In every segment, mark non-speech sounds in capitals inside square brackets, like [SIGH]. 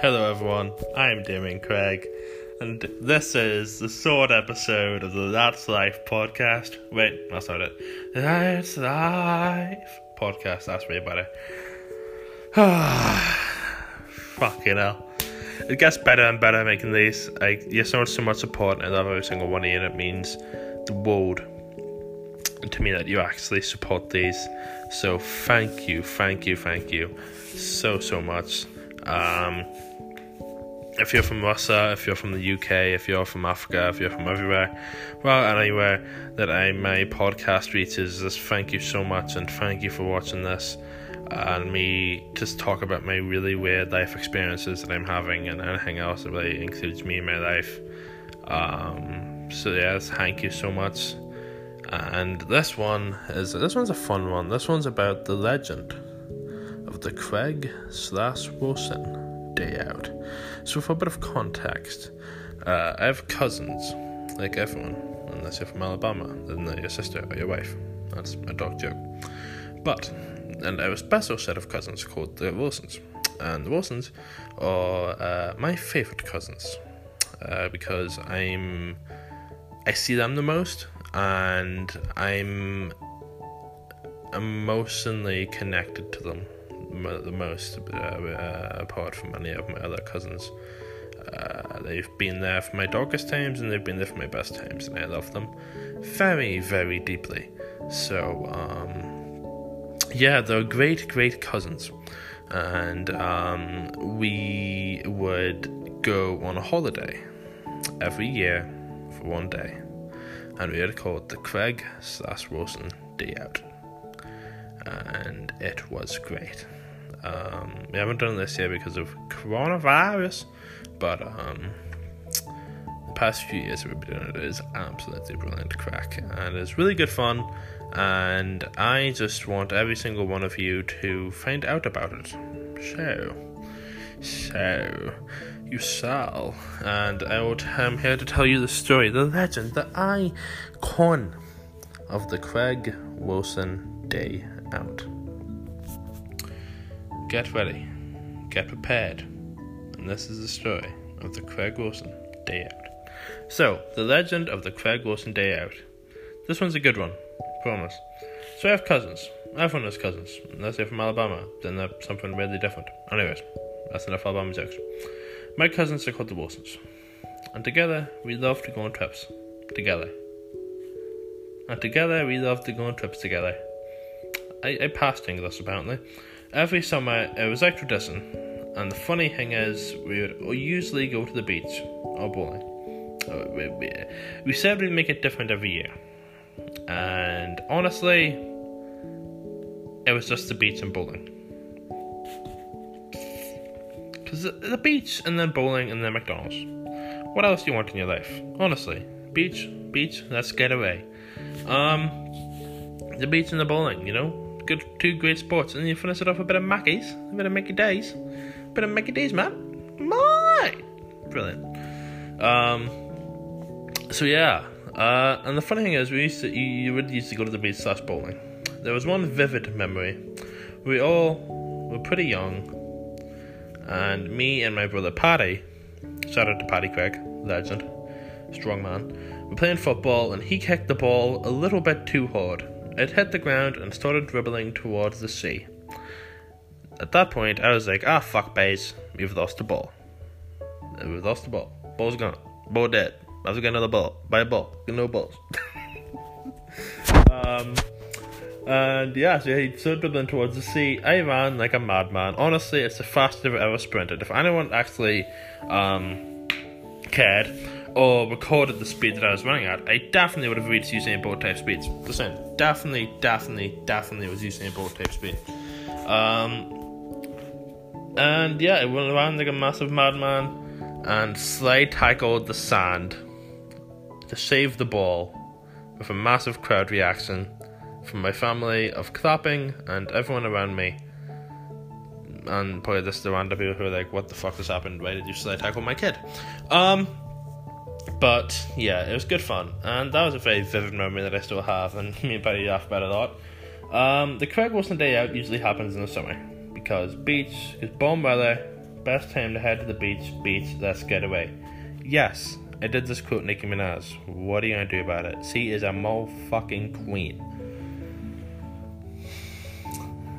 Hello, everyone. I'm Damien Craig, and this is the third episode of the That's Life podcast. Wait, that's not it. That's Life podcast. That's way better. [SIGHS] Fucking hell. It gets better and better making these. You're so much, so much support, and I love every single one of you, and it means the world to me that you actually support these. So thank you, thank you, thank you so, so much. Um, if you're from Russia, if you're from the UK, if you're from Africa, if you're from everywhere, well, anywhere that I my podcast reaches, just thank you so much and thank you for watching this and me just talk about my really weird life experiences that I'm having and anything else that really includes me in my life. Um, so yes, thank you so much. And this one is this one's a fun one. This one's about the legend of the Craig slash Wilson day out. So for a bit of context, uh, I have cousins, like everyone, unless you're from Alabama, then they're your sister or your wife. That's a dog joke. But and I have a special set of cousins called the Wilsons. And the Wilsons are uh, my favorite cousins uh, because I'm I see them the most and I'm emotionally connected to them the most uh, uh, apart from any of my other cousins. Uh, they've been there for my darkest times and they've been there for my best times, and I love them very, very deeply. So, um, yeah, they're great, great cousins. And um, we would go on a holiday every year for one day. And we had called the Craig slash Wilson Day Out. And it was great. Um, we haven't done this yet because of coronavirus, but um, the past few years we've been doing it is absolutely brilliant crack, and it's really good fun. And I just want every single one of you to find out about it. So, so you shall, and I will, I'm here to tell you the story, the legend, the icon of the Craig Wilson Day Out. Get ready, get prepared, and this is the story of the Craig Wilson Day Out. So, the legend of the Craig Wilson Day Out. This one's a good one, promise. So, I have cousins. Everyone has cousins. Unless they're from Alabama, then they're something really different. Anyways, that's enough Alabama jokes. My cousins are called the Wilsons, and together we love to go on trips. Together. And together we love to go on trips together. I, I passed English apparently every summer it was like tradition, and the funny thing is, we would usually go to the beach or bowling. We, we, we said we'd make it different every year, and honestly, it was just the beach and bowling. Because the, the beach and then bowling and then McDonald's. What else do you want in your life? Honestly, beach, beach, let's get away. Um, the beach and the bowling, you know, good, two great sports, and you finish it off with a bit of Mackey's, a bit of Mickey Days, a bit of Mickey Days, man. My, brilliant. Um, so yeah, uh, and the funny thing is, we used to, you, you would used to go to the beach slash bowling. There was one vivid memory. We all were pretty young, and me and my brother Paddy, shout out to Paddy Craig, legend, strong man—we were playing football, and he kicked the ball a little bit too hard it hit the ground and started dribbling towards the sea. At that point, I was like, ah, fuck, Bays, we've lost the ball. We've lost the ball. Ball's gone. Ball dead. I to get another ball. Buy a ball. Get no balls. [LAUGHS] um, and yeah, so he started dribbling towards the sea. I ran like a madman. Honestly, it's the fastest I've ever sprinted. If anyone actually um, cared, or recorded the speed that I was running at, I definitely would have reached Usain Bolt type speeds. Listen, definitely, definitely, definitely was Usain Bolt type speed. Um, and yeah, it went around like a massive madman and slide tackled the sand to save the ball with a massive crowd reaction from my family of clapping and everyone around me. And probably just the random people who were like, what the fuck has happened? Why did you slide tackle my kid? Um, but yeah, it was good fun, and that was a very vivid memory that I still have, and [LAUGHS] me and Buddy laugh about a lot. Um, the Craig Wilson Day Out usually happens in the summer because beach is bomb weather, best time to head to the beach. Beach, let's get away. Yes, I did this quote Nicki Minaj. What are you gonna do about it? She is a motherfucking queen.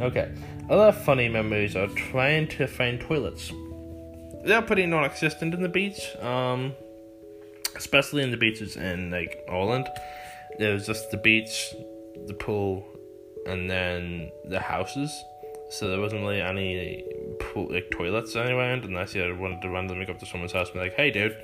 Okay, other funny memories are trying to find toilets. They're pretty non-existent in the beach, um, especially in the beaches in like Ireland. There was just the beach, the pool, and then the houses. So there wasn't really any pool, like toilets anywhere And unless you wanted to randomly go up to someone's house and be like, "Hey, dude,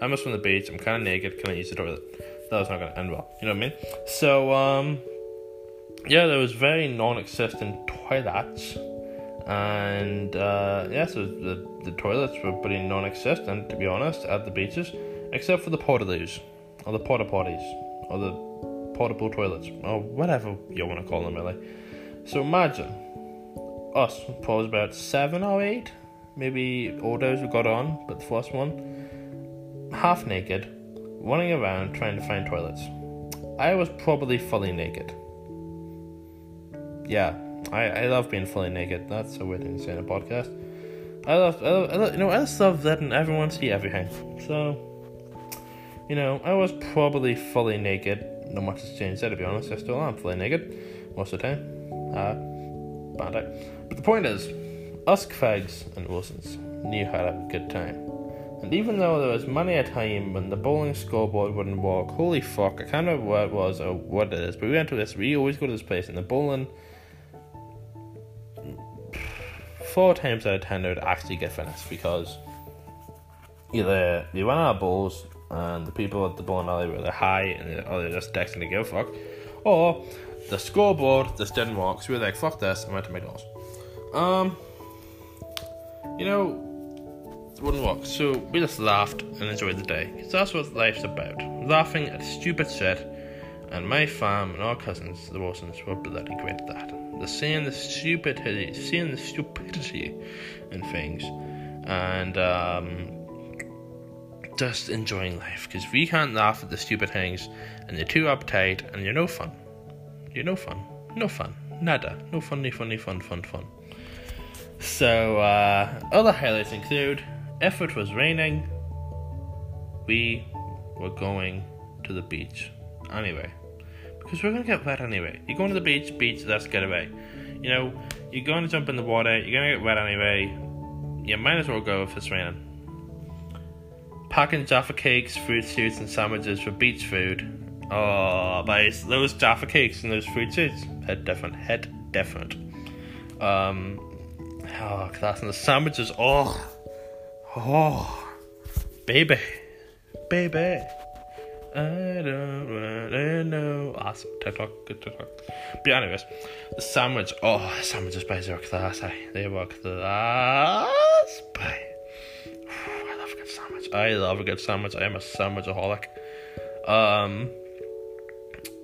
I'm just from the beach. I'm kind of naked. Can I use the toilet?" That was not going to end well. You know what I mean? So um, yeah, there was very non-existent toilets, and uh, yeah, so the the toilets were pretty non-existent to be honest at the beaches, except for the portaloos or the porta potties or the portable toilets or whatever you want to call them really. So imagine us, probably about seven or eight, maybe all those we got on, but the first one, half naked, running around trying to find toilets. I was probably fully naked. Yeah, I, I love being fully naked. That's a weird thing to say in a podcast. I love, I love, I love you know, I just love letting everyone see everything. So, you know, I was probably fully naked. Not much has changed there, to be honest. I still am fully naked most of the time. Uh, bad. But the point is, us Craigs and Wilsons knew how to have a good time. And even though there was many a time when the bowling scoreboard wouldn't work, holy fuck, I can't remember what it was or what it is, but we went to this, we always go to this place, and the bowling, four times out of ten, they would actually get finished because either they ran out of balls and the people at the bowling alley were high and they, or they're just texting to give a fuck, or the scoreboard just didn't work, so we were like, fuck this, and went to McDonald's. Um, you know, it wouldn't work. So we just laughed and enjoyed the day. Because that's what life's about. Laughing at stupid shit. And my fam and our cousins, the Wilsons, were bloody great at that. The seeing the stupidity, seeing the stupidity in things, and um, just enjoying life. Because we can't laugh at the stupid things, and you're too uptight, and you're no fun. You're no fun. No fun. Nada. No funny, funny, fun, fun, fun. So, uh, other highlights include if it was raining, we were going to the beach anyway. Because we're going to get wet anyway. You're going to the beach, beach, let's get away. You know, you're going to jump in the water, you're going to get wet anyway. You might as well go if it's raining. Packing Jaffa cakes, Fruit Shoots, and sandwiches for beach food. Oh, but those Jaffa cakes and those Fruit Shoots, head different, head different. Um, Oh, class and the sandwiches. Oh, oh, baby, baby. I don't wanna know. Awesome. TikTok, good TikTok. But anyways, the sandwich. Oh, sandwiches by are class. They were class. Sandwich. I love a good sandwich. I am a sandwichaholic. Um.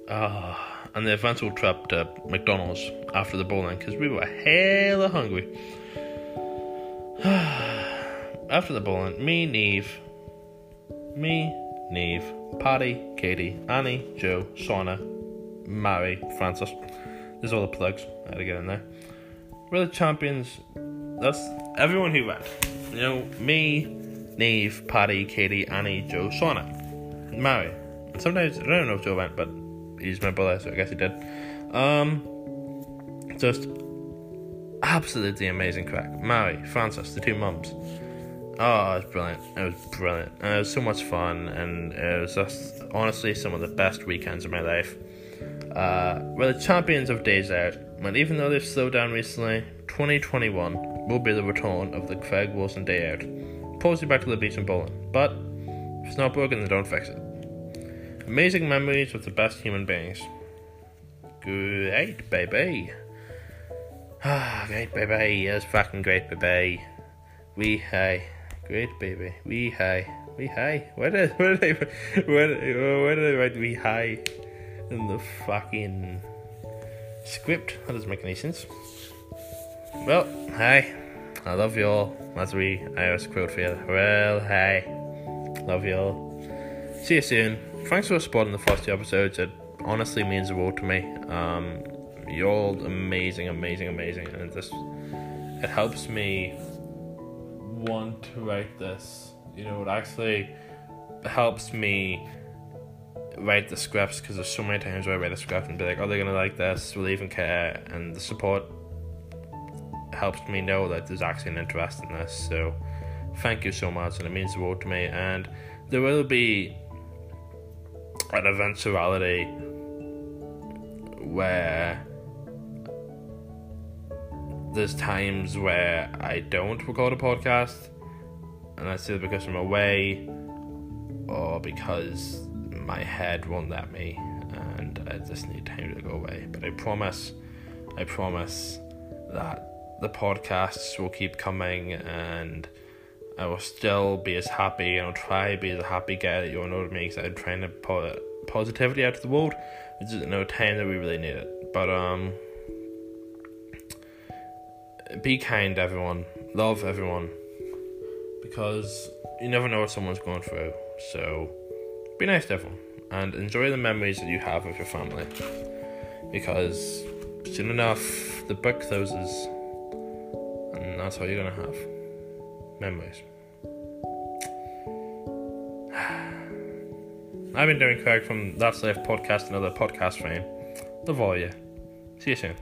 Oh and the eventual trip to McDonald's after the bowling because we were hella hungry. [SIGHS] after the bowling, me, Neve, me, Neve, Paddy, Katie, Annie, Joe, Shauna, Mary, Francis. There's all the plugs. I had to get in there. We're the champions. That's everyone who went. You know, me, Neve, Paddy, Katie, Annie, Joe, Shauna, Mary. sometimes I don't know if Joe went, but he's my brother, so I guess he did. Um, just absolutely amazing crack. Mary, Francis, the two mums. Oh, it was brilliant. It was brilliant. And it was so much fun, and it was just honestly some of the best weekends of my life. Uh, we're the champions of days out, and even though they've slowed down recently, 2021 will be the return of the Craig Wilson Day Out. Pulls you back to the beach and bowling, but if it's not broken, then don't fix it. Amazing memories with the best human beings. Great, baby. Ah, [SIGHS] great, baby. Was fucking great, baby. We hi. Great, baby. We hi. We hi. Where did, [LAUGHS] where did I, where, where did I write we hi in the fucking script? That doesn't make any sense. Well, hi. I love you all. As we for you. Well, hi. Love you all. See you soon thanks for supporting the first two episodes. It honestly means the world to me. Um, you're all amazing, amazing, amazing, and it just it helps me want to write this. You know, it actually helps me write the scripts because there's so many times where I write a script and be like, "Are they gonna like this? Will they even care?" And the support helps me know that there's actually an interest in this. So, thank you so much, and it means the world to me. And there will be an eventuality where there's times where I don't record a podcast, and that's either because I'm away or because my head won't let me, and I just need time to go away. But I promise, I promise that the podcasts will keep coming, and I will still be as happy, and I'll try to be as happy guy that you all know to me, because I'm trying to put positivity out to the world. It's just no time that we really need it, but um be kind, everyone. Love everyone. Because you never know what someone's going through. So be nice to everyone. And enjoy the memories that you have with your family. Because soon enough, the book closes. And that's all you're to have memories. [SIGHS] I've been doing Craig from That's Life podcast, another podcast frame. Love all you. See you soon.